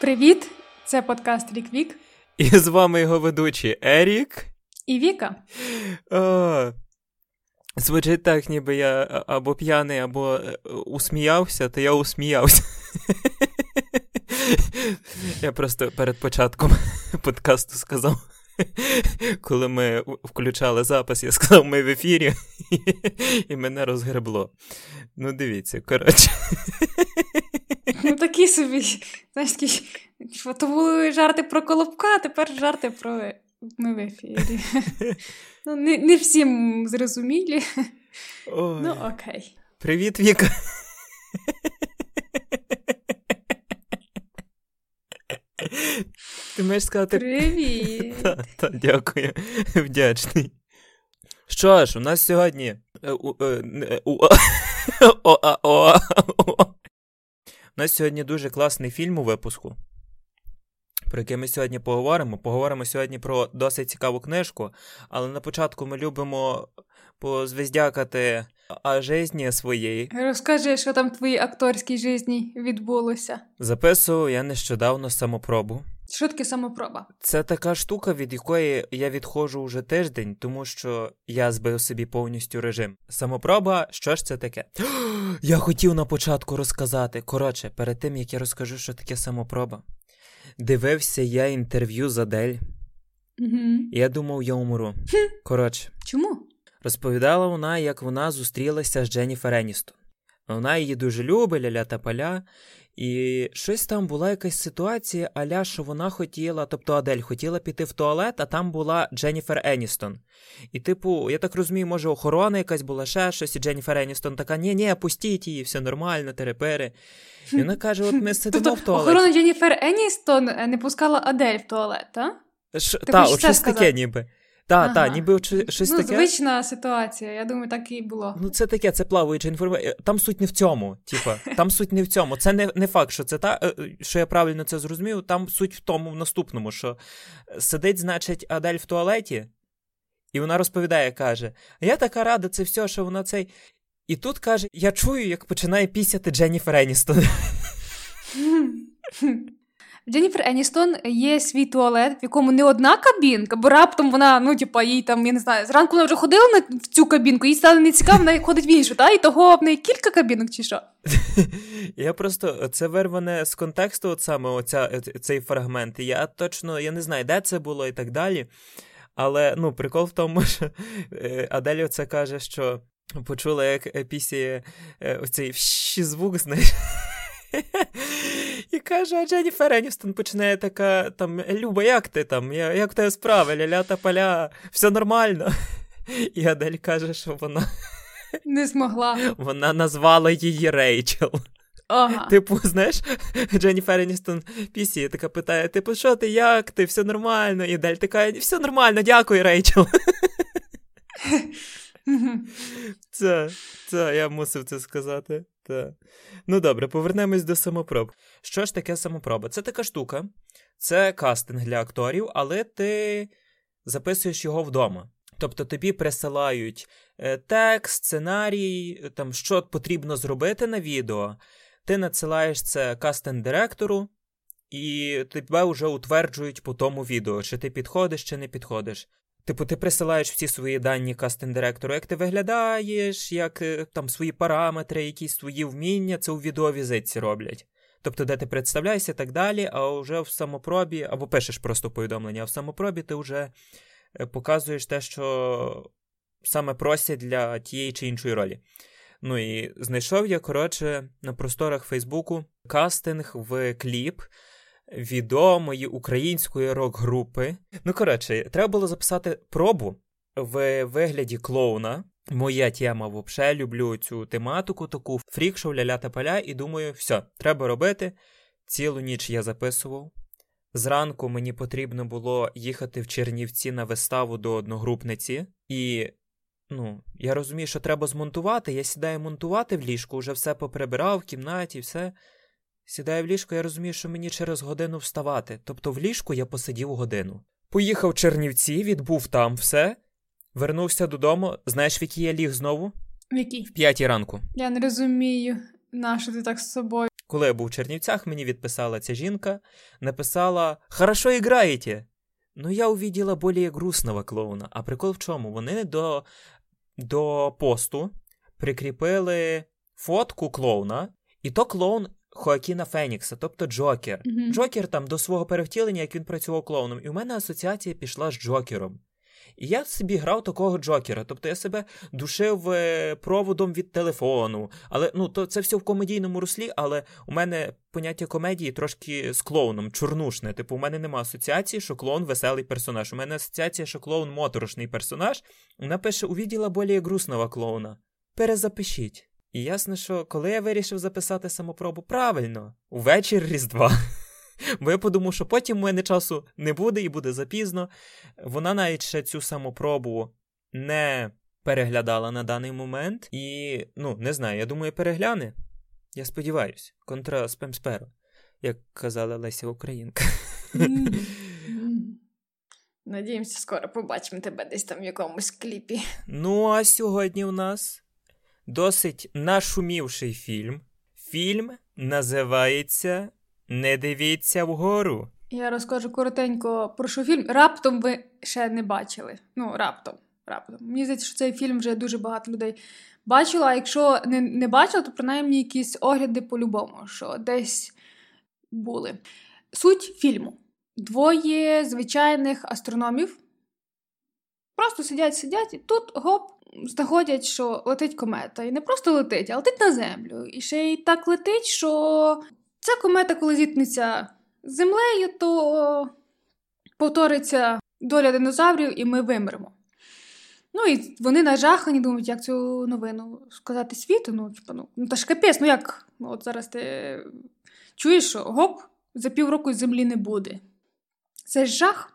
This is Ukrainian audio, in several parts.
Привіт! Це подкаст Рік Вік. І з вами його ведучий Ерік і Віка. О, Звучить так, ніби я або п'яний, або е, усміявся, то я усміявся. Я просто перед початком подкасту сказав, коли ми включали запис, я сказав, ми в ефірі, і мене розгребло. Ну, дивіться, коротше. Ну, такі собі, знаєш, такі, то були жарти про Колобка, а тепер жарти про ми в ефірі. Ну, Не не всім зрозумілі. Ой. Ну, окей. Привіт, Віка. Ти маєш сказати. Привіт. Та, та, Дякую, вдячний. Що ж, у нас сьогодні. У нас сьогодні дуже класний фільм у випуску про який ми сьогодні поговоримо. Поговоримо сьогодні про досить цікаву книжку, але на початку ми любимо позвездякати о житті своєї. Розкажи, що там в твоїй акторській житті відбулося. Записував я нещодавно самопробу. Що таке самопроба? Це така штука, від якої я відходжу уже тиждень, тому що я збив собі повністю режим. Самопроба, що ж це таке? Я хотів на початку розказати. Коротше, перед тим як я розкажу, що таке самопроба, дивився я інтерв'ю з Адель. Угу. Я думав, я умру. Коротше. Чому? Розповідала вона, як вона зустрілася з Дженніфер Еністон. Вона її дуже любить, ля-ля та поля. І щось там була якась ситуація, аля, що вона хотіла, тобто Адель хотіла піти в туалет, а там була Дженніфер Еністон. І, типу, я так розумію, може, охорона якась була ще щось, і Дженніфер Еністон така: ні, ні, пустіть її, все нормально, терепери. І вона каже: от ми сидимо тобто, в туалеті. Охорона Дженніфер Еністон е, не пускала Адель в туалет, так? Так, от щось таке ніби. Так, ага. так, ніби щось ну, таке. Звична ситуація, я думаю, так і було. Ну, це таке, це плаваюча інформація. Там суть не в цьому. Типа, там суть не в цьому. Це не не факт, що це та, е, що я правильно це зрозумів. Там суть в тому в наступному, що сидить, значить, Адель в туалеті, і вона розповідає, каже: Я така рада, це все, що вона цей. І тут каже: Я чую, як починає пісяти Дженніфер Еністон. В Дженніфер Еністон є свій туалет, в якому не одна кабінка, бо раптом вона, ну, типа, їй там, я не знаю, зранку вона вже ходила на цю кабінку, їй стало не цікаво, вона ходить в іншу, та? і того в неї кілька кабінок, чи що? Я просто це вирване з контексту, от саме оця, цей фрагмент. Я точно я не знаю, де це було і так далі. Але ну, прикол в тому, що е, Адель це каже, що почула, як пісі е, оцей звук, знаєш. Каже, а Дженніфер Еністон починає така там Люба, як ти там? Як в тебе справи? Ля-ля та поля, все нормально. І Адель каже, що вона не змогла. Вона назвала її Рейчел. Ага. Типу, знаєш, Дженніфер Еністон пісі така питає: Типу, що ти, як ти? Все нормально? І Адель така, все нормально, дякую, Рейчел. Це, це, я мусив це сказати. Та. Ну добре, повернемось до самопроб. Що ж таке самопроба? Це така штука, це кастинг для акторів, але ти записуєш його вдома. Тобто тобі присилають е, текст, сценарій, там, що потрібно зробити на відео, ти надсилаєш це кастинг-директору, і тебе вже утверджують по тому відео, чи ти підходиш, чи не підходиш. Типу, ти присилаєш всі свої дані кастинг-директору, як ти виглядаєш, як е, там свої параметри, якісь свої вміння, це у відеовізитці роблять. Тобто, де ти представляєшся і так далі, а вже в самопробі, або пишеш просто повідомлення, а в самопробі ти вже е, показуєш те, що саме просять для тієї чи іншої ролі. Ну і знайшов я, коротше, на просторах Фейсбуку кастинг в кліп відомої української рок-групи. Ну, коротше, треба було записати пробу в вигляді клоуна. Моя тема взагалі люблю цю тематику, таку фрікшоу, ля-ля та поля, і думаю, все, треба робити. Цілу ніч я записував. Зранку мені потрібно було їхати в Чернівці на виставу до одногрупниці, і ну, я розумію, що треба змонтувати. Я сідаю монтувати в ліжку, вже все поприбирав в кімнаті, все. Сідаю в ліжко, я розумію, що мені через годину вставати. Тобто в ліжку я посидів годину. Поїхав в Чернівці, відбув там все, вернувся додому. Знаєш, в який я ліг знову? В якій? В п'ятій ранку. Я не розумію, на що ти так з собою. коли я був у Чернівцях, мені відписала ця жінка, написала Хорошо іграєте. Ну, я увиділа більш грустного клоуна. А прикол в чому? Вони до до посту прикріпили фотку клоуна, і то клоун Хоакіна Фенікса, тобто Джокер. Мгм. Джокер там до свого перевтілення, як він працював клоуном. І у мене асоціація пішла з Джокером. І я собі грав такого Джокера. Тобто я себе душив е, проводом від телефону. Але ну то це все в комедійному руслі, але у мене поняття комедії трошки з клоуном, чорнушне. Типу, у мене нема асоціації, що клоун веселий персонаж. У мене асоціація, що клоун моторошний персонаж. Вона пише: увидела более грустного клоуна. Перезапишіть. І ясно, що коли я вирішив записати самопробу правильно, у вечір Різдва. Бо я подумав, що потім у мене часу не буде і буде запізно. Вона навіть ще цю самопробу не переглядала на даний момент. І, ну, не знаю, я думаю, перегляне. Я сподіваюся, контра спемсперо, як казала Леся Українка. Надіємося, скоро побачимо тебе десь там в якомусь кліпі. Ну, а сьогодні у нас досить нашумівший фільм. Фільм називається Не дивіться вгору. Я розкажу коротенько про що фільм. Раптом ви ще не бачили. Ну, раптом. раптом. Мені здається, що цей фільм вже дуже багато людей бачило, а якщо не, не бачило, то принаймні якісь огляди по-любому, що десь були. Суть фільму: двоє звичайних астрономів просто сидять, сидять, і тут гоп. Знаходять, що летить комета. І не просто летить, а летить на землю. І ще й так летить, що ця комета, коли зіткнеться з землею, то повториться доля динозаврів, і ми вимремо. Ну і вони нажахані, думають, як цю новину сказати світу. Ну, типу, ну, ну та ж капець, ну як? Ну, От зараз ти чуєш, що гоп, за півроку землі не буде. Це ж жах.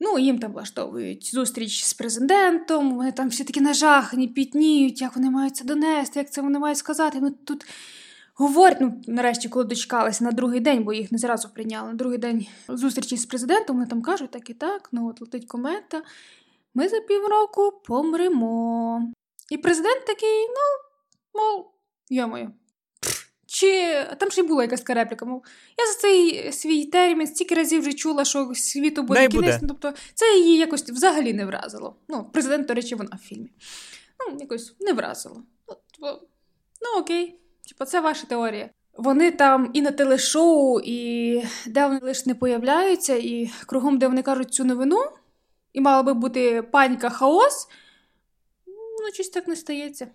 Ну, їм там влаштовують зустріч з президентом, вони там всі такі нажахані, пітніють, як вони мають це донести, як це вони мають сказати. Ну, тут говорять, ну, нарешті, коли дочекалися на другий день, бо їх не зразу прийняли. На другий день зустрічі з президентом, вони там кажуть, так і так, ну от летить комета, ми за півроку помремо. І президент такий, ну, мов, йомою. Чи там ще й була якась така репліка, мов, я за цей свій термін стільки разів вже чула, що світу буде Дай кінець. буде. Ну, Тобто це її якось взагалі не вразило. Ну, президент, до речі, вона в фільмі. Ну, якось не вразило. Ну, типу, ну окей, типу, це ваша теорія. Вони там і на телешоу, і де вони лише не появляються, і кругом, де вони кажуть цю новину, і мала би бути паніка, хаос. Ну, щось так не стається.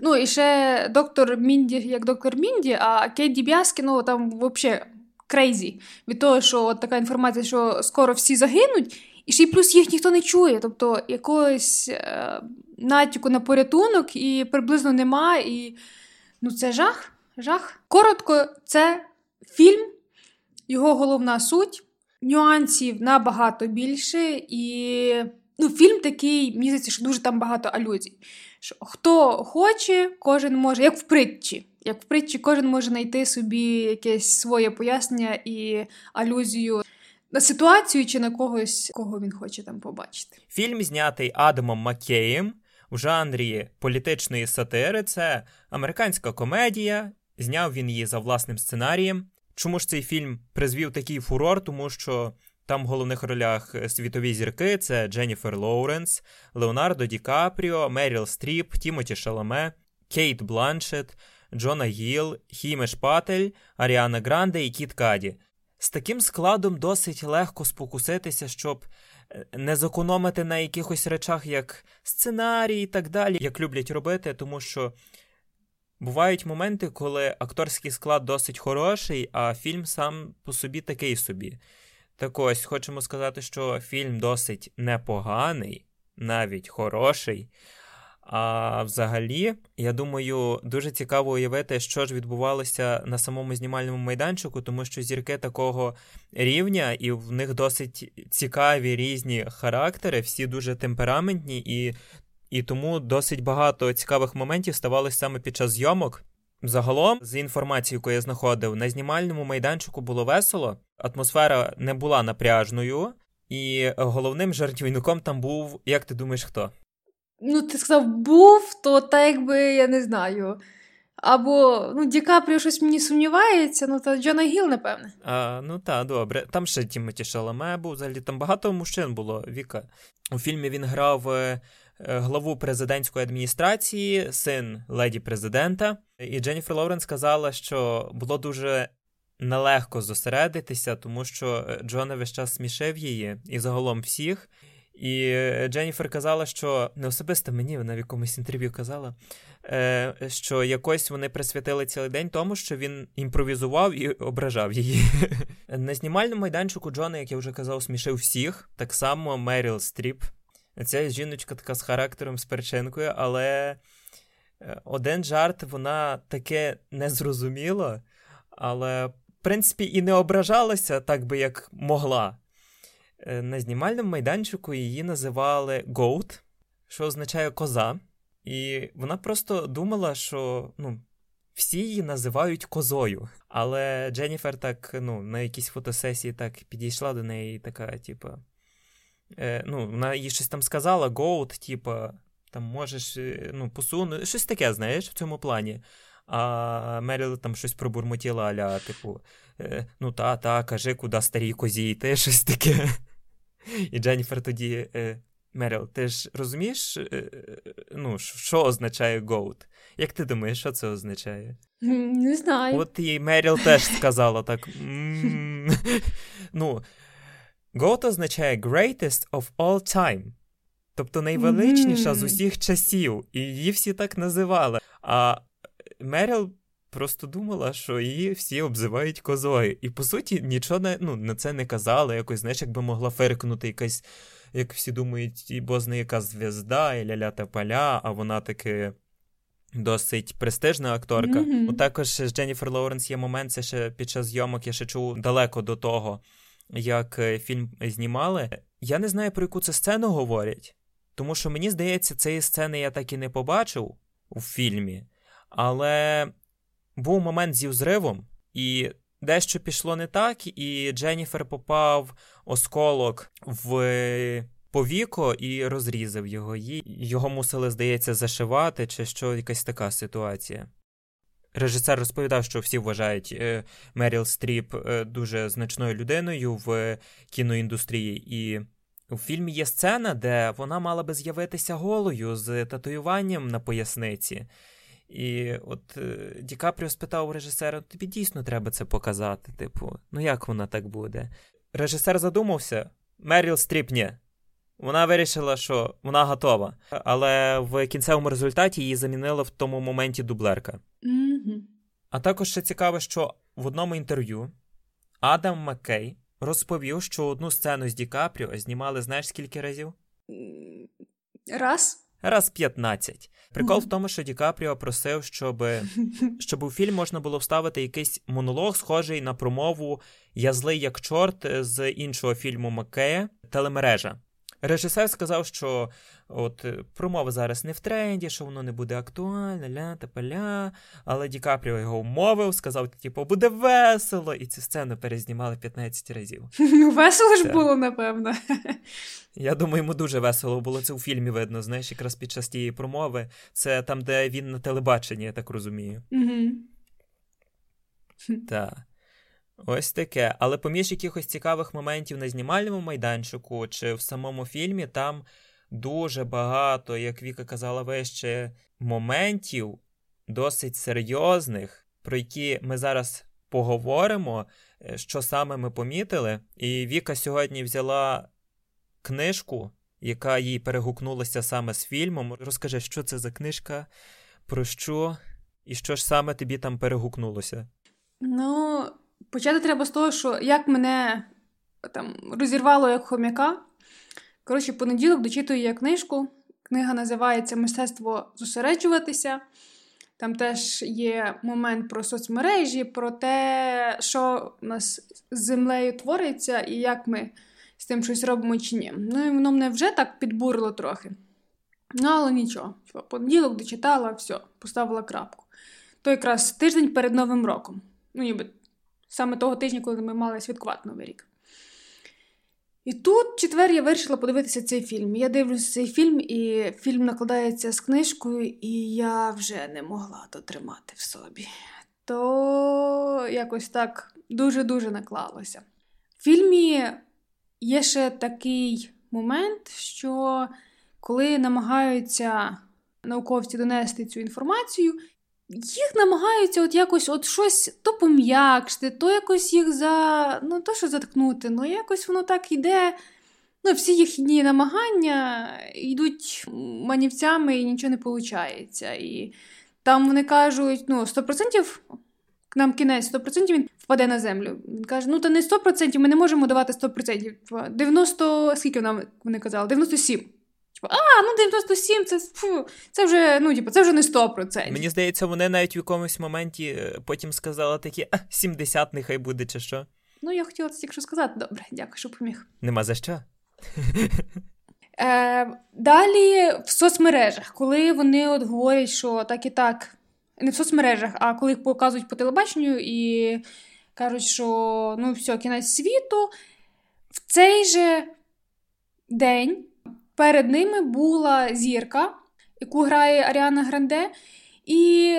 Ну, і ще доктор Мінді, як доктор Мінді, а Кейт Діб'яскі, ну там взагалі crazy від того, що от така інформація, що скоро всі загинуть, і ще й плюс їх ніхто не чує. Тобто якогось е, натяку на порятунок і приблизно нема. І ну, це жах. Жах. Коротко, це фільм, його головна суть. Нюансів набагато більше, і ну, фільм такий, мені здається, що дуже там багато алюзій. Що хто хоче, кожен може, як в притчі. Як в притчі, кожен може знайти собі якесь своє пояснення і алюзію на ситуацію чи на когось, кого він хоче там побачити. Фільм знятий Адамом Маккеєм в жанрі політичної сатири. Це американська комедія. Зняв він її за власним сценарієм. Чому ж цей фільм призвів такий фурор? Тому що там в головних ролях світові зірки: це Дженніфер Лоуренс, Леонардо Ді Капріо, Меріл Стріп, Тімоті Шаламе, Кейт Бланшет, Джона Гіл, Хімеш Патель, Аріана Гранде і Кіт Каді. З таким складом досить легко спокуситися, щоб е, не зекономити на якихось речах, як сценарій і так далі, як люблять робити, тому що бувають моменти, коли акторський склад досить хороший, а фільм сам по собі такий собі. Так ось хочемо сказати, що фільм досить непоганий, навіть хороший. А взагалі, я думаю, дуже цікаво уявити, що ж відбувалося на самому знімальному майданчику, тому що зірки такого рівня, і в них досить цікаві різні характери, всі дуже темпераментні, і, і тому досить багато цікавих моментів ставалося саме під час зйомок. Загалом, з інформацією, яку я знаходив, на знімальному майданчику було весело, атмосфера не була напряжною, і головним жартівником там був, як ти думаєш, хто? Ну, ти сказав, був, то так якби я не знаю. Або ну, Ді Капріо щось мені сумнівається, ну то Джона Гіл, напевне. А, Ну так, добре. Там ще Тімоті Шаламе був, взагалі там багато мужчин було Віка. У фільмі він грав е, е, главу президентської адміністрації, син леді президента. І Дженніфер Лоуренс сказала, що було дуже нелегко зосередитися, тому що е, Джона весь час смішив її і загалом всіх. І Дженніфер казала, що не особисто мені, вона в якомусь інтерв'ю казала, Е, що якось вони присвятили цілий день тому, що він імпровізував і ображав її. На знімальному майданчику Джона, як я вже казав, смішив всіх. Так само Меріл Стріп. Ця жіночка така з характером, з перчинкою, але е, один жарт вона таке не зрозуміла, але, принципі, і не ображалася так би, як могла. Е, на знімальному майданчику її називали Goat, що означає коза. І вона просто думала, що ну, всі її називають козою. Але Дженніфер так ну, на якійсь фотосесії так підійшла до неї і така, типу, е, ну, вона їй щось там сказала, goat, типу, там можеш е, ну, посунути, щось таке, знаєш, в цьому плані. А Меріл там щось пробурмотіла, аля, типу, е, ну та, та, кажи, куди старій козі йти, щось таке. І Дженніфер тоді е, Меріл, ти ж розумієш, е, ну, що означає goat? Як ти думаєш, що це означає? Не знаю. От і Меріл теж сказала так. Ну, goat означає greatest of all time. Тобто найвеличніша з усіх часів. І її всі так називали. А Меріл просто думала, що її всі обзивають козою. І по суті, нічого на, ну, на це не казала. Якось, знаєш, якби могла фиркнути якась як всі думають, бозна яка зв'язда, і ля-ля та поля, а вона таки. Досить престижна акторка. Mm-hmm. Також з Дженніфер Лоуренс є момент, це ще під час зйомок я ще чув далеко до того, як е, фільм знімали. Я не знаю, про яку це сцену говорять, тому що мені здається, цієї сцени я так і не побачив у фільмі, але був момент зі взривом, і дещо пішло не так, і Дженніфер попав осколок в повіко і розрізав його. Його мусили, здається, зашивати, чи що якась така ситуація. Режисер розповідав, що всі вважають е, Меріл Стріп е, дуже значною людиною в кіноіндустрії, і у фільмі є сцена, де вона мала би з'явитися голою з татуюванням на поясниці. І от е, Ді Капріо спитав у режисера: тобі дійсно треба це показати. Типу, ну як вона так буде? Режисер задумався, Меріл Стріп ні. Вона вирішила, що вона готова. Але в кінцевому результаті її замінила в тому моменті дублерка. Mm-hmm. А також ще цікаво, що в одному інтерв'ю Адам Маккей розповів, що одну сцену з Ді Капріо знімали знаєш скільки разів? Раз. Раз 15. Прикол в тому, що Ді Капріо просив, щоб щоб у фільм можна було вставити якийсь монолог, схожий на промову Я злий як чорт з іншого фільму Макея телемережа. Режисер сказав, що от е, промова зараз не в тренді, що воно не буде актуальне, ля та паля. Але Ді Капріо його умовив, сказав, типу, буде весело, і цю сцену перезнімали 15 разів. Ну, весело ж було, напевно. Я думаю, йому дуже весело було це у фільмі видно, знаєш, якраз під час тієї промови. Це там, де він на телебаченні, я так розумію. Так. Ось таке. Але поміж якихось цікавих моментів на знімальному майданчику чи в самому фільмі, там дуже багато, як Віка казала вище, моментів досить серйозних, про які ми зараз поговоримо, е, що саме ми помітили. І Віка сьогодні взяла книжку, яка їй перегукнулася саме з фільмом. Розкажи, що це за книжка, про що і що ж саме тобі там перегукнулося? Ну, почати треба з того, що як мене там розірвало як хомяка. Коротше, понеділок дочитую я книжку. Книга називається Мистецтво зосереджуватися. Там теж є момент про соцмережі, про те, що у нас з землею твориться і як ми з тим щось робимо чи ні. Ну і воно мене вже так підбурило трохи. Ну, але нічого. Понеділок дочитала, все, поставила крапку. То якраз тиждень перед Новим роком. Ну, ніби саме того тижня, коли ми мали святкувати Новий рік. І тут четвер я вирішила подивитися цей фільм. Я дивлюся цей фільм, і фільм накладається з книжкою, і я вже не могла дотримати в собі. То якось так дуже-дуже наклалося. В фільмі є ще такий момент, що коли намагаються науковці донести цю інформацію, їх намагаються от якось от щось то пом'якшити, то якось їх за ну то що заткнути, ну якось воно так йде. Ну, всі їхні намагання йдуть манівцями і нічого не виходить. І там вони кажуть, ну, 100% нам кінець 100% він впаде на землю. Він каже: ну, то не 100%, ми не можемо давати 100%. 90, скільки нам вони казали? 97. Типу, а, ну 97, це фу, це вже ну, типу, це вже не 100%. Мені здається, вони навіть в якомусь моменті е, потім сказали такі, а, 70 нехай буде, чи що. Ну, я хотіла це тільки що сказати. Добре, дякую, що поміг. Нема за що. Е, Далі в соцмережах, коли вони от говорять, що так і так, не в соцмережах, а коли їх показують по телебаченню і кажуть, що ну все, кінець світу, в цей же день перед ними була зірка, яку грає Аріана Гранде. І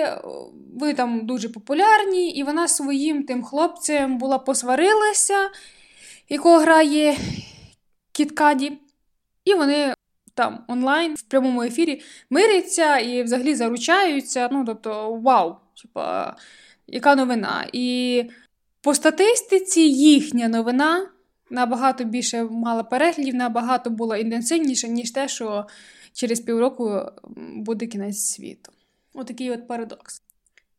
ви там дуже популярні, і вона своїм тим хлопцем була посварилася, якого грає Кіткаді. І вони там онлайн в прямому ефірі миряться і взагалі заручаються. Ну, тобто, вау, типа, яка новина. І по статистиці їхня новина набагато більше мала переглядів, набагато була інтенсивніша, ніж те, що через півроку буде кінець світу. Отакий от парадокс.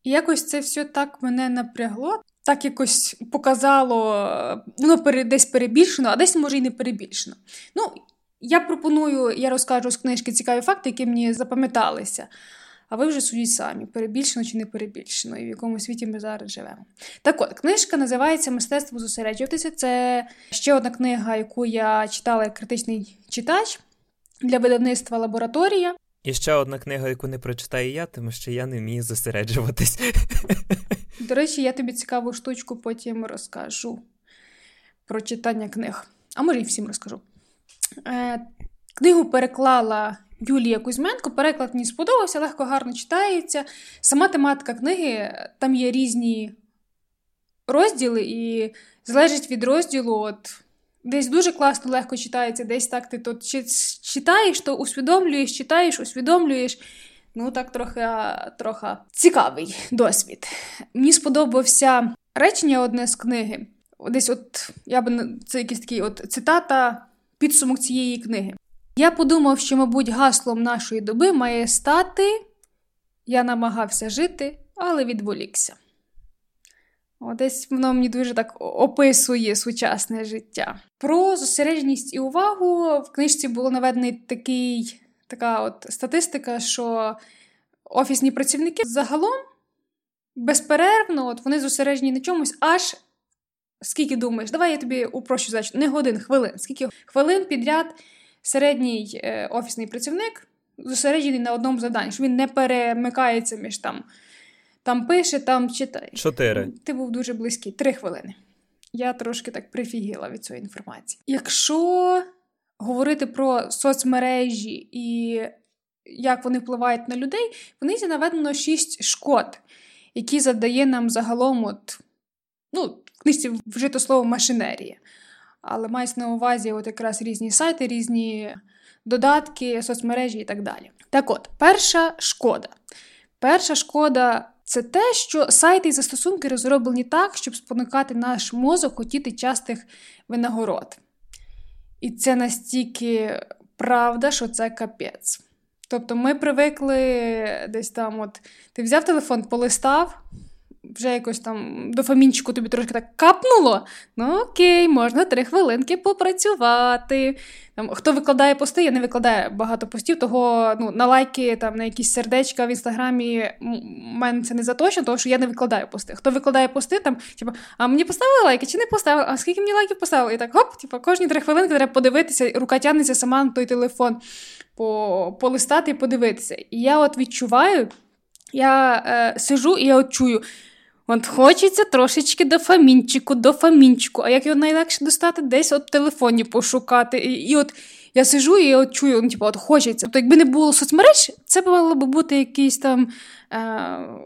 І якось це все так мене напрягло, так якось показало, воно десь перебільшено, а десь, може, і не перебільшено. Ну, я пропоную, я розкажу з книжки цікаві факти, які мені запам'яталися. А ви вже судіть самі, перебільшено чи не перебільшено, і в якому світі ми зараз живемо. Так от, книжка називається Мистецтво зосереджуватися. Це ще одна книга, яку я читала як критичний читач для видавництва лабораторія. І ще одна книга, яку не прочитаю я, тому що я не вмію зосереджуватись. До речі, я тобі цікаву штучку потім розкажу про читання книг. А може і всім розкажу. Е, Книгу переклала Юлія Кузьменко. Переклад мені сподобався, легко гарно читається. Сама тематика книги, там є різні розділи, і залежить від розділу. от Десь дуже класно, легко читається, десь так ти тут читаєш, то усвідомлюєш, читаєш, усвідомлюєш. Ну, так трохи трохи цікавий досвід. Мені сподобався речення одне з книги. Десь, от я би це якийсь такий от цитата, підсумок цієї книги. Я подумав, що, мабуть, гаслом нашої доби має стати Я намагався жити, але відволікся. О, десь воно мені дуже так описує сучасне життя. Про зосередженість і увагу в книжці було наведений такий, така от статистика, що офісні працівники загалом безперервно от вони зосереджені на чомусь, аж скільки думаєш, давай я тобі упрощу зач, не годин, хвилин. Скільки хвилин підряд середній е, офісний працівник зосереджений на одному заданні, що він не перемикається між там. Там пише, там читає. Чотири. Ти був дуже близький. Три хвилини. Я трошки так прифігіла від цієї інформації. Якщо говорити про соцмережі і як вони впливають на людей, в книзі наведено шість шкод, які задає нам загалом, от, ну, в книжці вжито слово машинерія. Але мається на увазі от якраз різні сайти, різні додатки, соцмережі і так далі. Так от, перша шкода. Перша шкода це те, що сайти і застосунки розроблені так, щоб спонукати наш мозок хотіти частих винагород. І це настільки правда, що це капець. Тобто ми привикли десь там, от ти взяв телефон, полистав, вже якось там дофамінчику тобі трошки так капнуло. Ну окей, можна три хвилинки попрацювати. Там, Хто викладає пости, я не викладаю багато постів, того ну, на лайки, там, на якісь сердечка в інстаграмі у мене це не заточно, тому що я не викладаю пости. Хто викладає пости, там, типу, а мені поставили лайки чи не поставили? А скільки мені лайків поставили? І так, хоп, типу, кожні три хвилинки треба подивитися, рука тягнеться сама на той телефон, по, полистати і подивитися. І я от відчуваю, я е, сижу і я от чую. От хочеться трошечки дофамінчику, дофамінчику, а як його найлегше достати, десь от в телефоні пошукати. І, і от я сижу і от чую, ну, типу, от хочеться. Тобто, якби не було соцмереж, це мало б бути якийсь там е,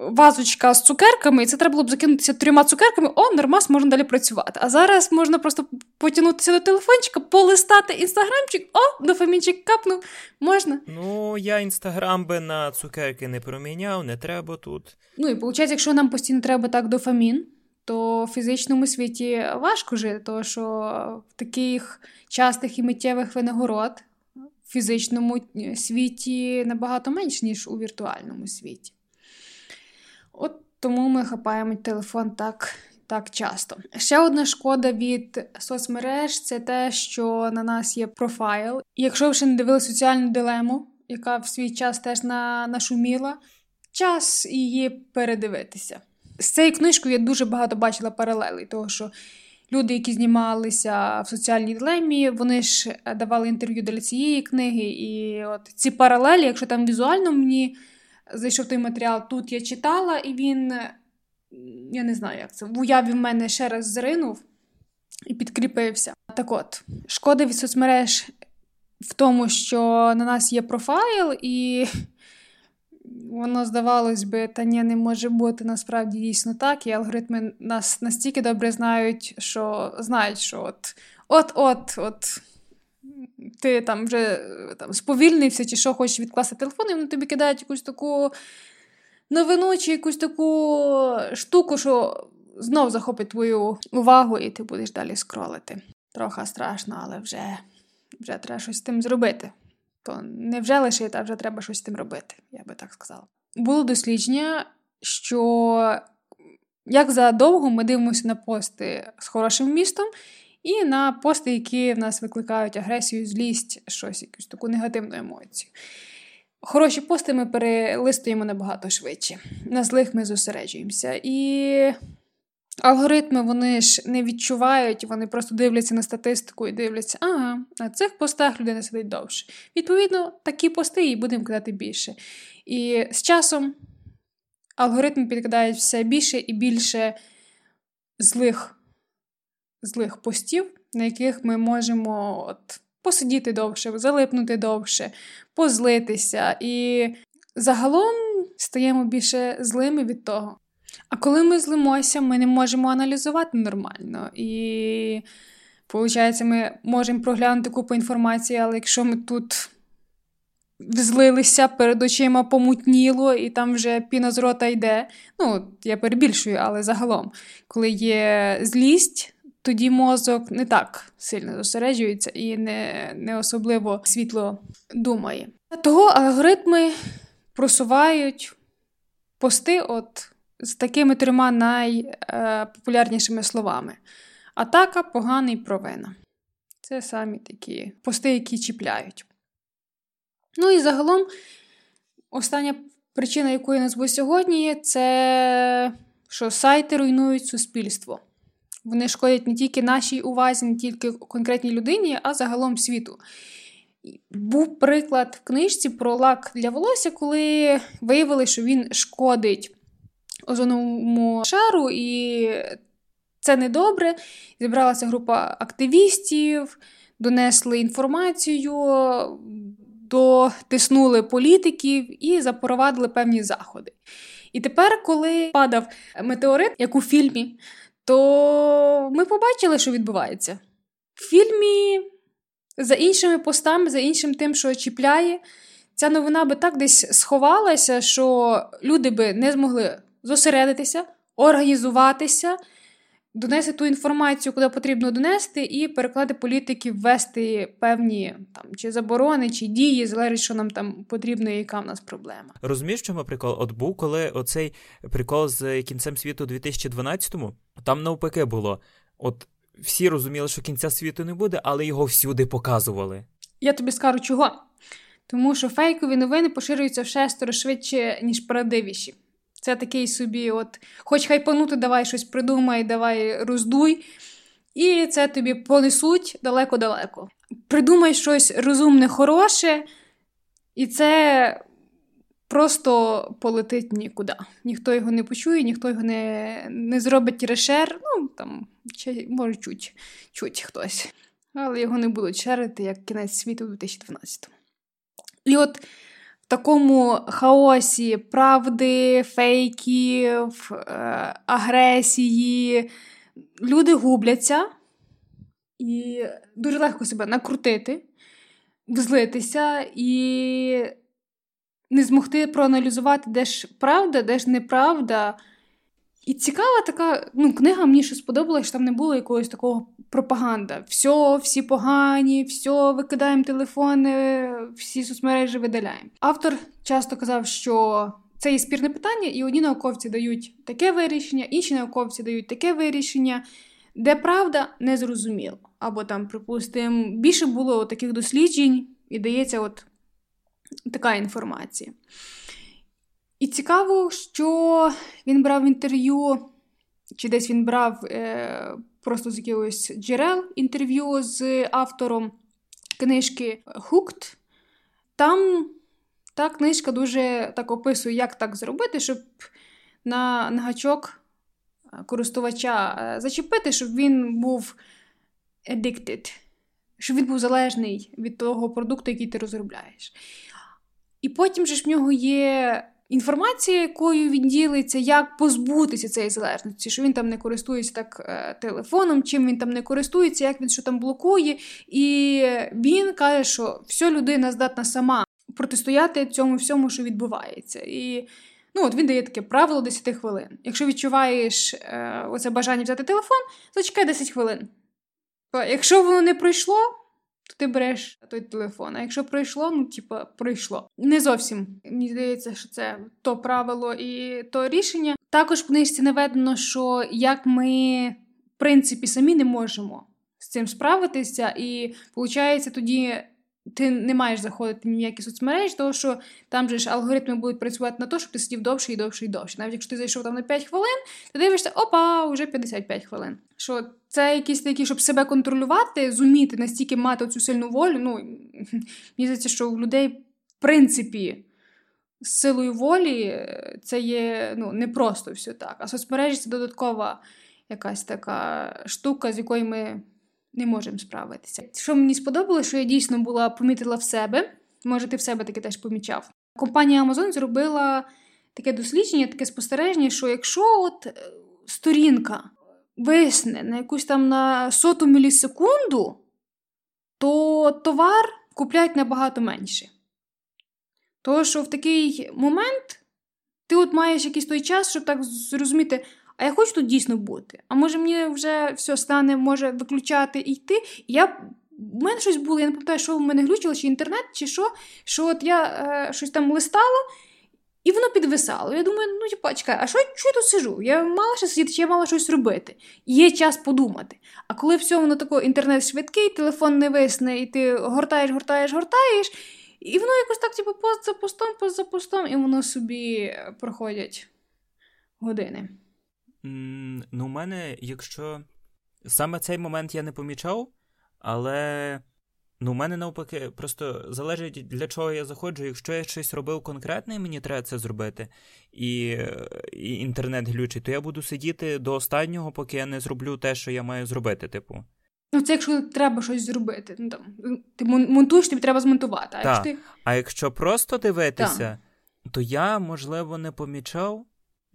вазочка з цукерками, і це треба було б закинутися трьома цукерками, о, нормас, можна далі працювати. А зараз можна просто потягнутися до телефончика, полистати інстаграмчик, о, дофамінчик капнув, можна. Ну, я інстаграм би на цукерки не проміняв, не треба тут. Ну і виходить, якщо нам постійно треба так дофамін, то в фізичному світі важко жити, тому що в таких частих і миттєвих винагород в фізичному світі набагато менш, ніж у віртуальному світі. От тому ми хапаємо телефон так. Так часто. Ще одна шкода від соцмереж це те, що на нас є профайл. Якщо ви ще не дивили соціальну дилему, яка в свій час теж на, нашуміла, час її передивитися. З цією книжкою я дуже багато бачила паралелей, того що люди, які знімалися в соціальній дилемі, вони ж давали інтерв'ю для цієї книги. І от ці паралелі, якщо там візуально мені зайшов той матеріал, тут я читала, і він, я не знаю, як це, в уяві в мене ще раз зринув і підкріпився. Так от, шкода від соцмереж в тому, що на нас є профайл, і воно здавалось би, та ні, не може бути насправді дійсно так. І алгоритми нас настільки добре знають, що знають, що от от-от, от ти там вже там, сповільнився, чи що хочеш відкласти телефон, і вони тобі кидають якусь таку новину, чи якусь таку штуку, що знов захопить твою увагу, і ти будеш далі скролити. Трохи страшно, але вже, вже треба щось з тим зробити то не вже лишити, а вже треба щось з тим робити, я би так сказала. Було дослідження, що як задовго ми дивимося на пости з хорошим містом, і на пости, які в нас викликають агресію, злість, щось, якусь таку негативну емоцію. Хороші пости ми перелистуємо набагато швидше. На злих ми зосереджуємося. І Алгоритми вони ж не відчувають, вони просто дивляться на статистику і дивляться, ага, на цих постах людина сидить довше. Відповідно, такі пости і будемо кидати більше. І з часом алгоритми підкидають все більше і більше злих злих постів, на яких ми можемо от, посидіти довше, залипнути довше, позлитися. І загалом стаємо більше злими від того. А коли ми злимося, ми не можемо аналізувати нормально. І, виходить, ми можемо проглянути купу інформації, але якщо ми тут злилися, перед очима помутніло, і там вже піна з рота йде. Ну, я перебільшую, але загалом, коли є злість. Тоді мозок не так сильно зосереджується і не не особливо світло думає. Того алгоритми просувають пости от з такими трьома найпопулярнішими словами: атака, поганий провина. Це самі такі пости, які чіпляють. Ну і загалом, остання причина, яку я назву сьогодні, це що сайти руйнують суспільство. Вони шкодять не тільки нашій увазі, не тільки конкретній людині, а загалом світу. Був приклад в книжці про лак для волосся, коли виявили, що він шкодить озоновому шару, і це недобре. Зібралася група активістів, донесли інформацію, дотиснули політиків і запровадили певні заходи. І тепер, коли падав метеорит, як у фільмі, то ми побачили, що відбувається. В фільмі за іншими постами, за іншим тим, що чіпляє, ця новина би так десь сховалася, що люди би не змогли зосередитися, організуватися, донести ту інформацію, куди потрібно донести, і переклади політиків ввести певні там чи заборони, чи дії, залежить, що нам там потрібно, і яка в нас проблема. Розумієш, чому прикол? От був, коли оцей прикол з кінцем світу у 2012-му, там навпаки було. От всі розуміли, що кінця світу не буде, але його всюди показували. Я тобі скажу чого. Тому що фейкові новини поширюються в шестеро швидше, ніж правдивіші. Це такий собі, от, хоч хайпанути, давай щось придумай, давай роздуй. І це тобі понесуть далеко-далеко. Придумай щось розумне, хороше, і це просто полетить нікуди. Ніхто його не почує, ніхто його не не зробить решер. Ну, там, чи, може, чуть, чуть хтось. Але його не будуть шерити як кінець світу у 2012 І от такому хаосі правди, фейків, е, агресії люди губляться і дуже легко себе накрутити, взлитися і не змогти проаналізувати, де ж правда, де ж неправда. І цікава така ну, книга, мені що сподобалася, що там не було якогось такого пропаганда. Все, всі погані, все, викидаємо телефони, всі соцмережі видаляємо. Автор часто казав, що це є спірне питання, і одні науковці дають таке вирішення, інші науковці дають таке вирішення, де правда не зрозуміло. Або там, припустимо, більше було таких досліджень, і дається от така інформація. І цікаво, що він брав інтерв'ю, чи десь він брав е, просто з якогось джерел інтерв'ю з автором книжки Hooked. Там та книжка дуже так описує, як так зробити, щоб на, на гачок користувача е, зачепити, щоб він був addicted, щоб він був залежний від того продукту, який ти розробляєш. І потім же ж в нього є інформація, якою він ділиться, як позбутися цієї залежності, що він там не користується так е, телефоном, чим він там не користується, як він що там блокує. І він каже, що вся людина здатна сама протистояти цьому всьому, що відбувається. І ну, от він дає таке правило 10 хвилин. Якщо відчуваєш е, оце бажання взяти телефон, зачекай 10 хвилин. Якщо воно не пройшло, то ти береш той телефон. А якщо пройшло, ну типа пройшло. Не зовсім мені здається, що це то правило і то рішення. Також в книжці наведено, що як ми, в принципі, самі не можемо з цим справитися, і виходить, тоді ти не маєш заходити ні в які соцмережі, тому що там же ж алгоритми будуть працювати на те, щоб ти сидів довше і довше і довше. Навіть якщо ти зайшов там на 5 хвилин, ти дивишся, опа, вже 55 хвилин. Що це якісь такі, щоб себе контролювати, зуміти настільки мати цю сильну волю. Ну мені здається, що у людей, в принципі, з силою волі е, це є ну, не просто все так. А соцмережі це додаткова якась така штука, з якою ми не можемо справитися. Що мені сподобалося, що я дійсно була помітила в себе, може, ти в себе таке теж помічав. Компанія Amazon зробила таке дослідження, таке спостереження, що якщо от е, сторінка висне на якусь там на соту мілісекунду, то товар купляють набагато менше. Тому що в такий момент ти от маєш якийсь той час, щоб так зрозуміти, а я хочу тут дійсно бути. А може мені вже все стане, може виключати і йти. І я у мене щось було, я не пам'ятаю, що в мене глючило, чи інтернет, чи що, що от я е, щось там листала, і воно підвисало. Я думаю, ну типа, чекай, а що, що я тут сижу? Я мала щось сидіти, чи я мала щось робити. Є час подумати. А коли все воно тако, інтернет швидкий, телефон не висне, і ти гортаєш, гортаєш, гортаєш, і воно якось так, типу, пост за постом, пост за постом, і воно собі проходять години. Ну, у мене, якщо саме цей момент я не помічав, але ну, у мене навпаки, просто залежить для чого я заходжу. Якщо я щось робив конкретне, і мені треба це зробити, і, і інтернет глючить, то я буду сидіти до останнього, поки я не зроблю те, що я маю зробити, типу. Ну, це якщо треба щось зробити. Ну, там, Ти монтуєш, тобі треба змонтувати. А якщо ти... а якщо просто дивитися, так. то я, можливо, не помічав.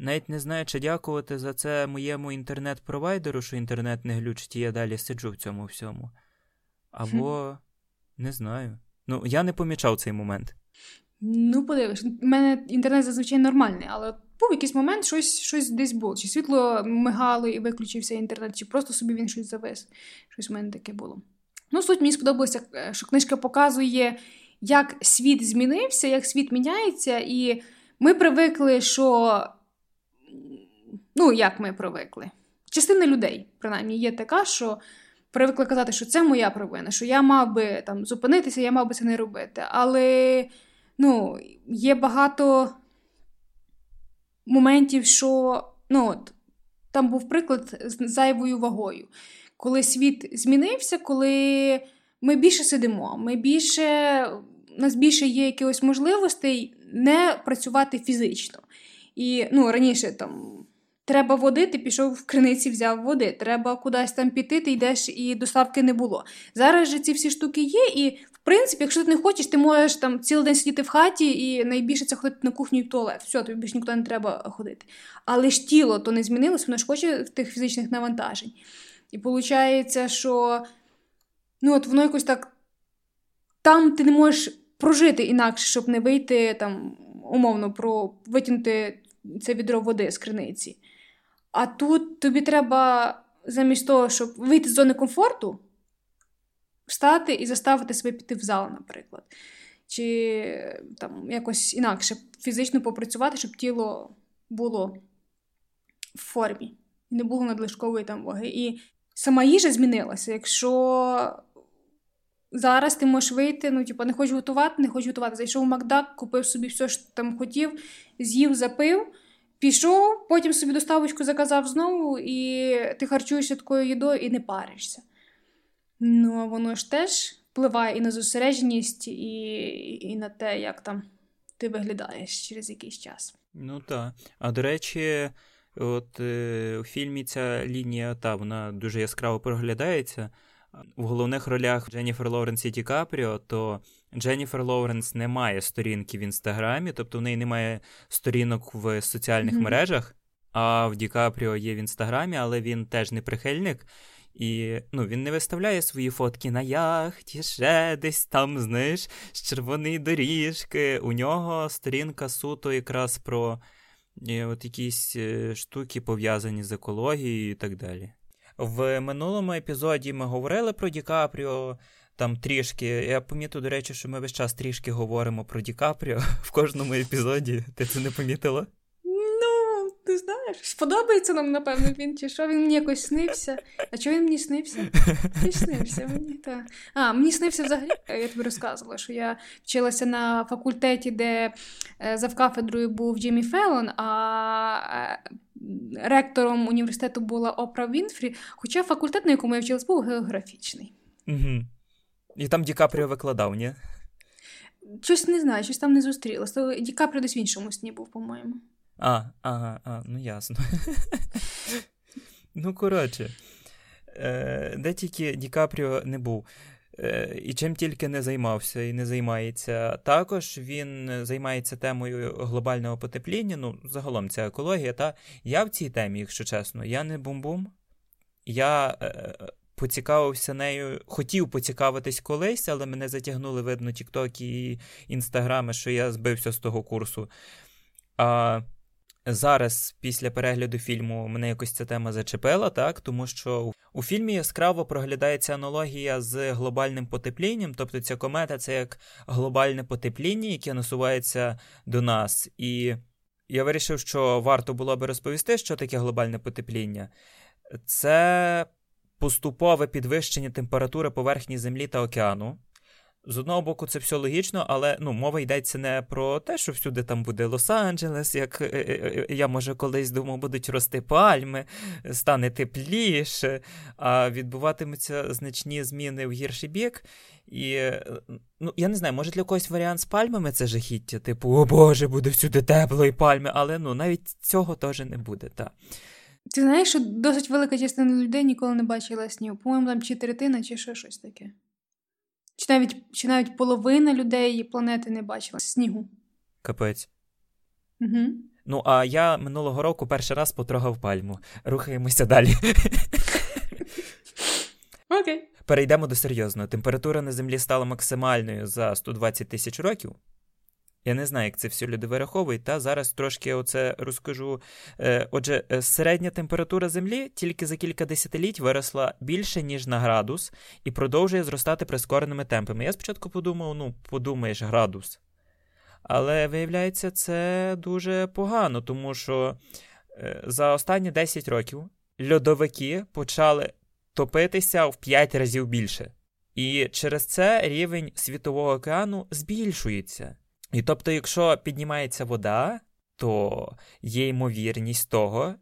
Навіть не знаю, чи дякувати за це моєму інтернет-провайдеру, що інтернет не глючить, і я далі сиджу в цьому всьому. Або не знаю. Ну, я не помічав цей момент. Ну, подивиш, у мене інтернет зазвичай нормальний, але був якийсь момент, щось щось десь було. Чи світло мигало і виключився інтернет, чи просто собі він щось завис. Щось в мене таке було. Ну, суть мені сподобалося, е, що книжка показує, як світ змінився, як світ міняється, і ми привикли, що ну, як ми привикли. Частина людей, принаймні, є така, що привикли казати, що це моя провина, що я мав би там зупинитися, я мав би це не робити. Але ну, є багато моментів, що ну, от, там був приклад з зайвою вагою. Коли світ змінився, коли ми більше сидимо, ми більше у нас більше є якихось можливостей не працювати фізично. І ну, раніше там. Треба води, ти пішов в криниці, взяв води. Треба кудись там піти, ти йдеш і доставки не було. Зараз же ці всі штуки є, і в принципі, якщо ти не хочеш, ти можеш там цілий день сидіти в хаті і найбільше це ходити на кухню і в туалет. Все, тобі більше нікуди не треба ходити. Але ж тіло то не змінилось, воно ж хоче тих фізичних навантажень. І виходить, що ну, от воно якось так там ти не можеш прожити інакше, щоб не вийти там, умовно, про витягнути це відро води з криниці. А тут тобі треба замість того, щоб вийти з зони комфорту, встати і заставити себе піти в зал, наприклад. Чи там якось інакше фізично попрацювати, щоб тіло було в формі, не було надлишкової там ваги. І сама їжа змінилася. Якщо зараз ти можеш вийти, ну, типу, не хочу готувати, не хочу готувати. Зайшов в Макдак, купив собі все, що там хотів, з'їв, запив. Пішов, потім собі доставочку заказав знову, і ти харчуєшся такою їдою і не паришся. Ну, а воно ж теж впливає і на зосередженість, і і на те, як там ти виглядаєш через якийсь час. Ну так. А до речі, от е, у фільмі ця лінія та вона дуже яскраво проглядається. В головних ролях Дженніфер Лоуренс і Ді Капріо, то Дженніфер Лоуренс не має сторінки в інстаграмі, тобто в неї немає сторінок в соціальних mm-hmm. мережах. А в Ді Капріо є в інстаграмі, але він теж не прихильник. І ну, він не виставляє свої фотки на яхті, ще десь там, знаєш, з червоної доріжки. У нього сторінка суто якраз про і, от якісь е, штуки пов'язані з екологією і так далі. В минулому епізоді ми говорили про Ді Капріо, там трішки. Я помітив, до речі, що ми весь час трішки говоримо про Ді Капріо в кожному епізоді. Ти це не помітила? Ну, ти знаєш, сподобається нам, напевно, він, чи що він мені якось снився. А чого він мені снився? Ти снився мені, так. А, мені снився взагалі, я тобі розказувала, що я вчилася на факультеті, де е, завкафедрою був Джиммі Феллон, а е, ректором університету була Опра Вінфрі, хоча факультет, на якому я вчилась, був географічний. Угу. І там Ді Капріо викладав, ні? Щось не знаю, щось там не зустрілося. Ді Капріо десь в іншому сні був, по-моєму. А, ага, а, ну ясно. Ну, коротше, е, де тільки Ді Капріо не був. Е, і чим тільки не займався і не займається. Також він займається темою глобального потепління. Ну, загалом ця екологія. Та я в цій темі, якщо чесно, я не бум-бум. Я е, поцікавився нею, хотів поцікавитись колись, але мене затягнули, видно, Тіктоки і Інстаграми, що я збився з того курсу. А зараз, після перегляду фільму, мене якось ця тема зачепила, так, тому що у фільмі яскраво проглядається аналогія з глобальним потеплінням, тобто ця комета це як глобальне потепління, яке насувається до нас. І я вирішив, що варто було би розповісти, що таке глобальне потепління. Це поступове підвищення температури поверхні Землі та океану. З одного боку, це все логічно, але ну, мова йдеться не про те, що всюди там буде Лос-Анджелес, як е, е, е, я може колись думав, будуть рости пальми, стане тепліше, а відбуватимуться значні зміни в гірший бік. І ну, я не знаю, може для когось варіант з пальмами це жахіття, типу, о Боже, буде всюди тепло і пальми, але ну, навіть цього теж не буде. так. Ти знаєш, що досить велика частина людей ніколи не бачила снів. По-моєму, там чи третина, чи ще щось таке. Чи навіть чи навіть половина людей планети не бачила снігу. Капець. Угу. Ну, а я минулого року перший раз потрогав пальму. Рухаємося далі. Окей. Перейдемо до серйозного. Температура на землі стала максимальною за 120 тисяч років. Я не знаю, як це все люди вираховують, та зараз трошки оце розкажу. Е, отже, е, середня температура Землі тільки за кілька десятиліть виросла більше, ніж на градус, і продовжує зростати прискореними темпами. Я спочатку подумав, ну, подумаєш, градус. Але виявляється, це дуже погано, тому що е, за останні 10 років льодовики почали топитися в 5 разів більше. І через це рівень Світового океану збільшується. І тобто, якщо піднімається вода, то є ймовірність того,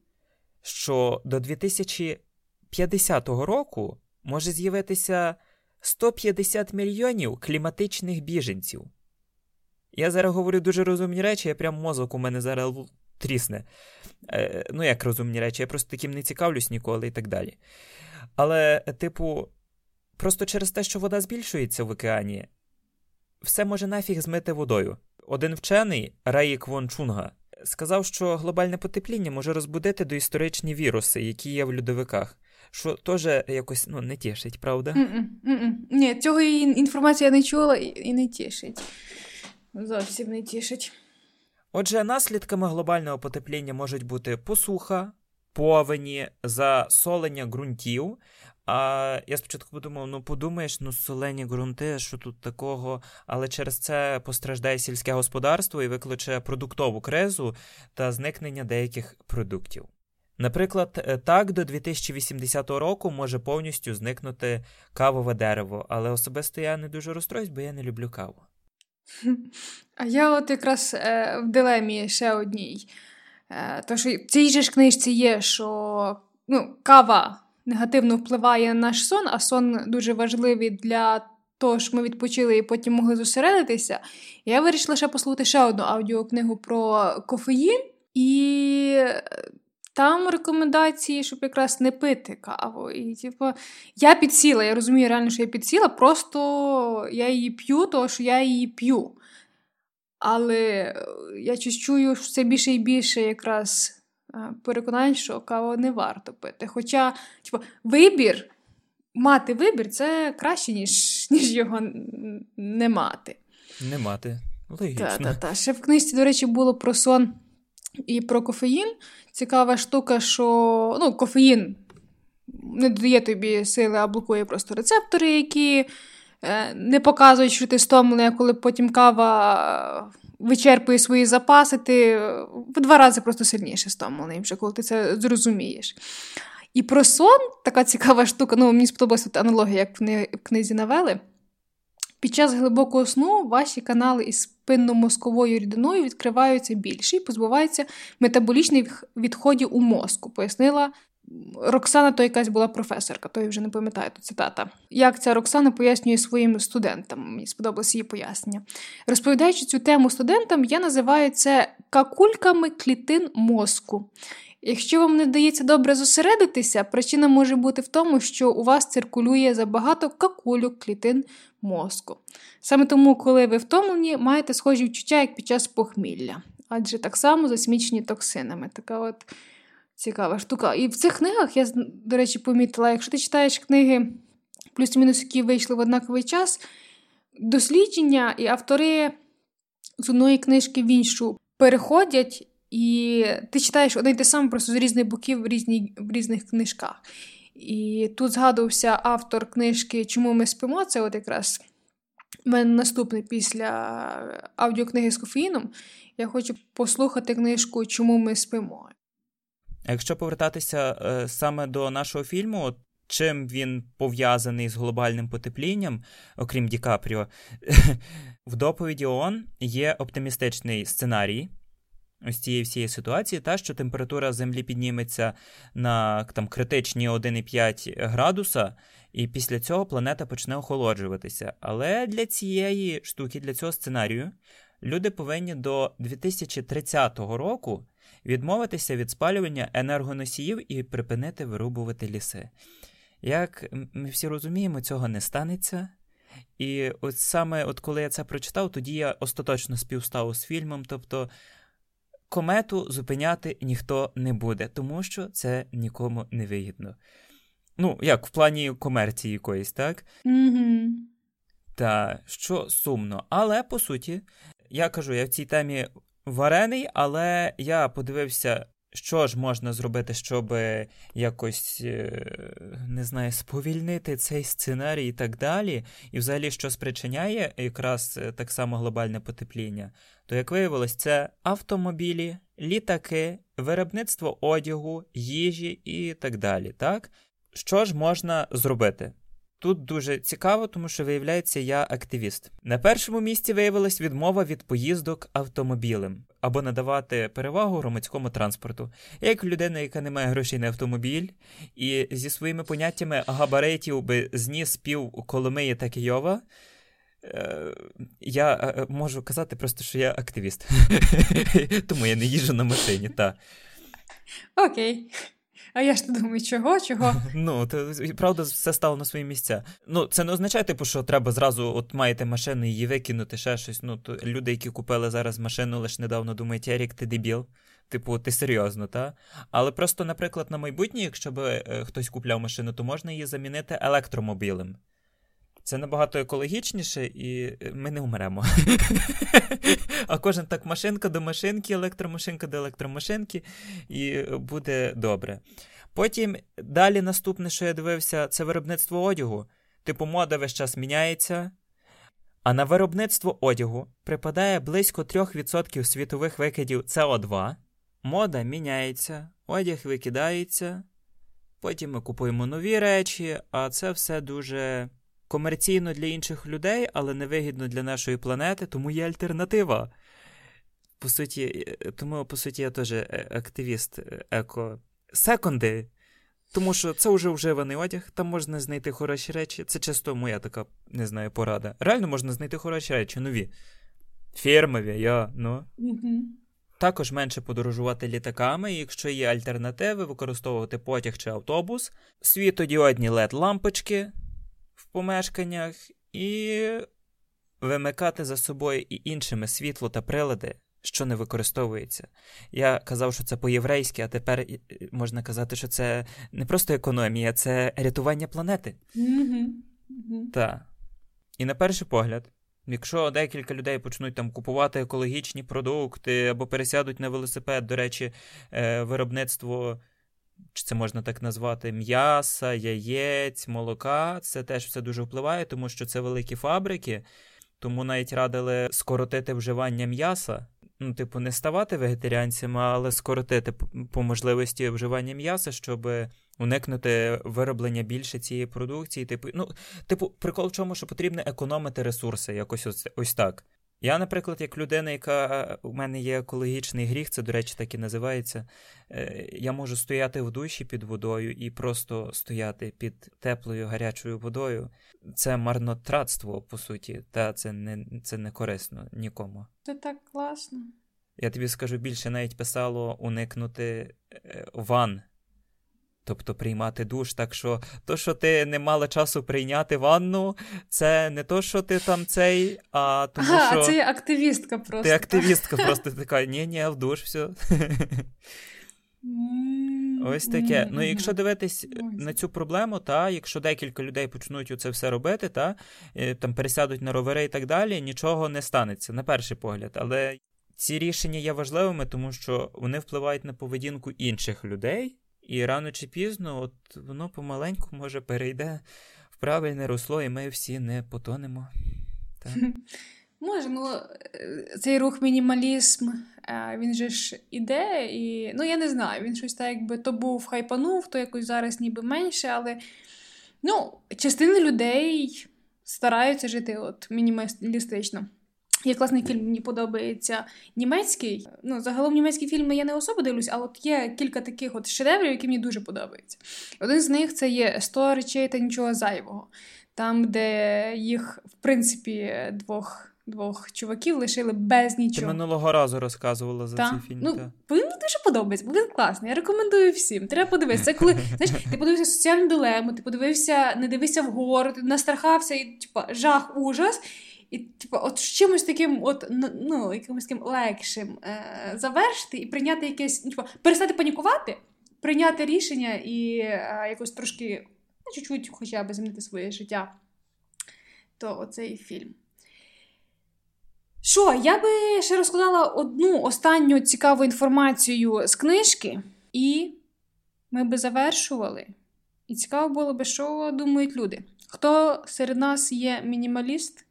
що до 2050 року може з'явитися 150 мільйонів кліматичних біженців. Я зараз говорю дуже розумні речі, я прям мозок у мене зараз трісне. Е, Ну, як розумні речі, я просто таким не цікавлюсь ніколи і так далі. Але, типу, просто через те, що вода збільшується в океані, все може нафіг змити водою. Один вчений, Раїк Вон Чунга, сказав, що глобальне потепління може розбудити доісторичні віруси, які є в льодовиках. Що теж якось ну, не тішить, правда? Mm-mm, mm-mm. Ні, цього інформація не чула і не тішить. Зовсім не тішить. Отже, наслідками глобального потепління можуть бути посуха, повені, засолення ґрунтів. А я спочатку подумав: ну подумаєш, ну солені ґрунти, що тут такого, але через це постраждає сільське господарство і викличе продуктову кризу та зникнення деяких продуктів. Наприклад, е, так до 2080 року може повністю зникнути кавове дерево, але особисто я не дуже розстроюсь, бо я не люблю каву. А я от якраз е, в дилемі ще одній. Е, то що в цій же ж книжці є, що ну, кава негативно впливає на наш сон, а сон дуже важливий для того, щоб ми відпочили і потім могли зосередитися. Я вирішила ще послухати ще одну аудіокнигу про кофеїн. І там рекомендації, щоб якраз не пити каву. І, типу, я підсіла, я розумію реально, що я підсіла, просто я її п'ю, тому що я її п'ю. Але е, я чую, що це більше і більше якраз е, переконань, що каву не варто пити. Хоча, типу, вибір, мати вибір це краще, ніж ніж його не мати. Не мати. Логічно. Та-та-та. Ще в книжці, до речі, було про сон і про кофеїн. Цікава штука, що ну, кофеїн не додає тобі сили, а блокує просто рецептори, які не показують, що ти стомлений, а коли потім кава вичерпує свої запаси, ти в два рази просто сильніше стомлений, вже коли ти це зрозумієш. І про сон така цікава штука, ну мені сподобалася аналогія, як в книзі навели. Під час глибокого сну ваші канали із спинномозковою рідиною відкриваються більше і позбуваються метаболічних відходів у мозку, пояснила. Роксана, то якась була професорка, то я вже не пам'ятаю ту цитата. Як ця Роксана пояснює своїм студентам, мені сподобалось її пояснення. Розповідаючи цю тему студентам, я називаю це какульками клітин мозку. Якщо вам не вдається добре зосередитися, причина може бути в тому, що у вас циркулює забагато какульок клітин мозку. Саме тому, коли ви втомлені, маєте схожі відчуття, як під час похмілля, адже так само засмічені токсинами. Така от цікава штука. І в цих книгах я, до речі, помітила, якщо ти читаєш книги, плюс-мінус, які вийшли в однаковий час, дослідження і автори з одної книжки в іншу переходять. І ти читаєш один і те саме, просто з різних боків в, різні, в різних книжках. І тут згадувався автор книжки Чому ми спимо? Це от якраз в мене наступний після аудіокниги з кофеїном. Я хочу послухати книжку Чому ми спимо. Якщо повертатися е, саме до нашого фільму, чим він пов'язаний з глобальним потеплінням, окрім Ді Капріо, в доповіді ООН є оптимістичний сценарій ось цієї всієї ситуації, та що температура Землі підніметься на там, критичні 1,5 градуса, і після цього планета почне охолоджуватися. Але для цієї штуки, для цього сценарію, люди повинні до 2030 року відмовитися від спалювання енергоносіїв і припинити вирубувати ліси. Як ми всі розуміємо, цього не станеться. І от саме от коли я це прочитав, тоді я остаточно співстав з фільмом. Тобто комету зупиняти ніхто не буде, тому що це нікому не вигідно. Ну, як в плані комерції якоїсь, так? Mm-hmm. Та що сумно. Але по суті, я кажу, я в цій темі варений, але я подивився що ж можна зробити, щоб якось е, не знаю, сповільнити цей сценарій і так далі, і взагалі, що спричиняє якраз е, так само глобальне потепління, то як виявилось, це автомобілі, літаки, виробництво одягу, їжі і так далі. Так? Що ж можна зробити? Тут дуже цікаво, тому що, виявляється, я активіст. На першому місці виявилась відмова від поїздок автомобілем або надавати перевагу громадському транспорту. Як людина, яка не має грошей на автомобіль, і зі своїми поняттями габаритів би зніс пів Коломиї та Києва, Е, я е, можу казати просто, що я активіст. Тому я не їжу на машині. Окей. А я ж думаю, чого, чого? Ну, то, правда, все стало на свої місця. Ну, це не означає, типу, що треба зразу, от маєте машину її викинути, ще щось. Ну, то люди, які купили зараз машину, лише недавно думають, Ерік, ти дебіл. Типу, ти серйозно, та? Але просто, наприклад, на майбутнє, якщо б е, хтось купляв машину, то можна її замінити електромобілем. Це набагато екологічніше, і е, ми не умремо. А кожен так машинка до машинки, електромашинка до електромашинки, і буде добре. Потім далі наступне, що я дивився, це виробництво одягу. Типу, мода весь час міняється. А на виробництво одягу припадає близько 3% світових викидів СО2. Мода міняється, одяг викидається. Потім ми купуємо нові речі, а це все дуже комерційно для інших людей, але невигідно для нашої планети, тому є альтернатива. По суті, е, тому, по суті, я теж е, активіст е, еко секонди, тому що це вже вживаний одяг, там можна знайти хороші речі. Це чисто моя така, не знаю, порада. Реально можна знайти хороші речі, нові. Фірмові, я, ну. Також менше подорожувати літаками, якщо є альтернативи, використовувати потяг чи автобус, світодіодні led лампочки в помешканнях і вимикати за собою і іншими світло та прилади, що не використовується. Я казав, що це по-єврейськи, а тепер можна казати, що це не просто економія, це рятування планети. Mm-hmm. Mm-hmm. Так. І на перший погляд, якщо декілька людей почнуть там купувати екологічні продукти або пересядуть на велосипед, до речі, е, виробництво. Чи це можна так назвати м'яса, яєць, молока, це теж все дуже впливає, тому що це великі фабрики, тому навіть радили скоротити вживання м'яса. Ну, типу, не ставати вегетаріанцями, але скоротити по можливості вживання м'яса, щоб уникнути вироблення більше цієї продукції. Типу, ну, типу, прикол в чому, що потрібно економити ресурси, якось ось, ось так. Я, наприклад, як людина, яка у мене є екологічний гріх, це, до речі, так і називається. Е, я можу стояти в душі під водою і просто стояти під теплою гарячою водою. Це марнотратство, по суті, та це не це не корисно нікому. Це так класно. Я тобі скажу більше, навіть писало уникнути е, ван тобто приймати душ. Так що то, що ти не мала часу прийняти ванну, це не то, що ти там цей, а тому ага, що. А це є активістка просто. Ти активістка просто така, ні, ні, в душ, все. Ось таке. Ну, якщо дивитись на цю проблему, та якщо декілька людей почнуть це все робити, та там пересядуть на ровери і так далі, нічого не станеться на перший погляд. Але ці рішення є важливими, тому що вони впливають на поведінку інших людей, і рано чи пізно, от воно помаленьку може перейде в правильне русло, і ми всі не потонемо. Так? Може, ну цей рух мінімалізм, він же ж іде, і ну я не знаю, він щось так, якби то був хайпанув, то якось зараз ніби менше, але ну, частина людей стараються жити от мінімалістично. Є класний фільм, мені подобається німецький. Ну, загалом німецькі фільми я не особо дивлюсь, але от є кілька таких от шедеврів, які мені дуже подобаються. Один з них це є «100 речей та нічого зайвого, там, де їх, в принципі, двох. Двох чуваків лишили без нічого. Ти минулого разу розказувала за та? цей фільм. Ну, та. Він мені дуже подобається, бо він класний. Я рекомендую всім. Треба подивитися. Це коли знаєш, ти подивився соціальну дилему, ти подивився, не дивився вгору, ти настрахався і типа жах, ужас. І, типу, от з чимось таким, от, ну, якимось таким легшим е, завершити і прийняти якесь, типу, перестати панікувати, прийняти рішення і е, якось трошки, ну, чуть-чуть хоча б змінити своє життя. То оцей фільм. Що, я би ще розказала одну останню цікаву інформацію з книжки, і ми би завершували. І цікаво було би, що думають люди. Хто серед нас є мінімаліст?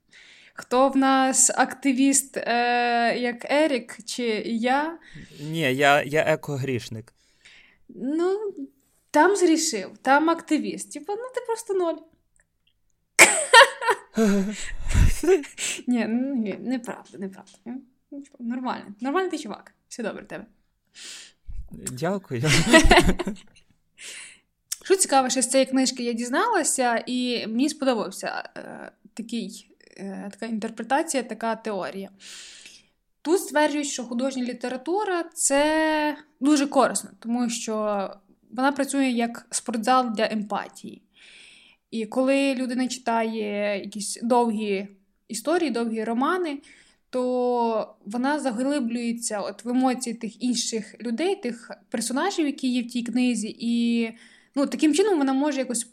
Хто в нас активіст, е, як Ерік, чи я? Ні, я я екогрішник. Ну, там зрішив, там активіст. Типа, ну ти просто ноль. Ні, ну, ні, неправда, неправда. Нормально. Нормальний ти чувак. Все добре в тебе. Дякую. Що цікаве, що з цієї книжки я дізналася, і мені сподобався е, такий така інтерпретація, така теорія. Тут стверджують, що художня література це дуже корисно, тому що вона працює як спортзал для емпатії. І коли людина читає якісь довгі історії, довгі романи, то вона заглиблюється от в емоції тих інших людей, тих персонажів, які є в тій книзі, і ну, таким чином вона може якось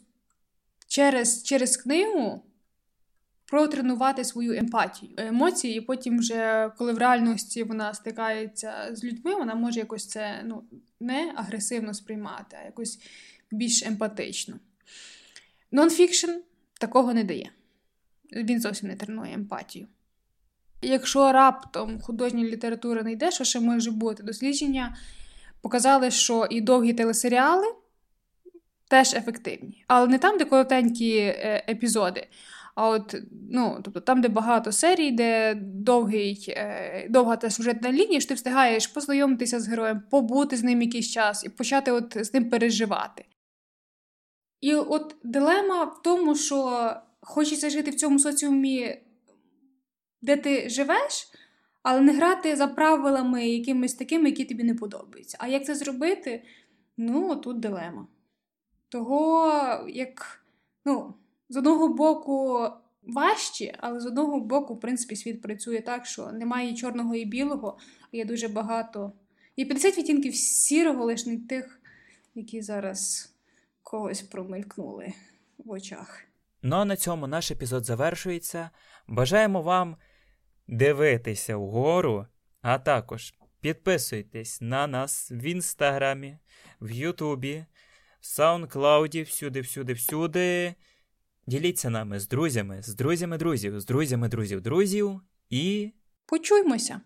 через, через книгу. Протренувати свою емпатію, емоції, і потім, вже, коли в реальності вона стикається з людьми, вона може якось це ну, не агресивно сприймати, а якось більш емпатично. Нонфікшн такого не дає. Він зовсім не тренує емпатію. Якщо раптом художня література не йде, що ще може бути? Дослідження показали, що і довгі телесеріали теж ефективні. Але не там, де коротенькі е, епізоди. А от ну, тобто там, де багато серій, де довгий, е, довга та сюжетна лінія, що ти встигаєш познайомитися з героєм, побути з ним якийсь час і почати от з ним переживати. І от дилема в тому, що хочеться жити в цьому соціумі, де ти живеш, але не грати за правилами якимись такими, які тобі не подобаються. А як це зробити? Ну, тут дилема. Того, як, ну, з одного боку, важче, але з одного боку, в принципі, світ працює так, що немає чорного і білого, а є дуже багато. Є 50 відтінків сірого, лише не тих, які зараз когось промелькнули в очах. Ну а на цьому наш епізод завершується. Бажаємо вам дивитися вгору, а також підписуйтесь на нас в інстаграмі, в Ютубі, в Саундклауді, всюди, всюди, всюди. Діліться нами з друзями, з друзями друзів, з друзями друзів друзів і почуймося!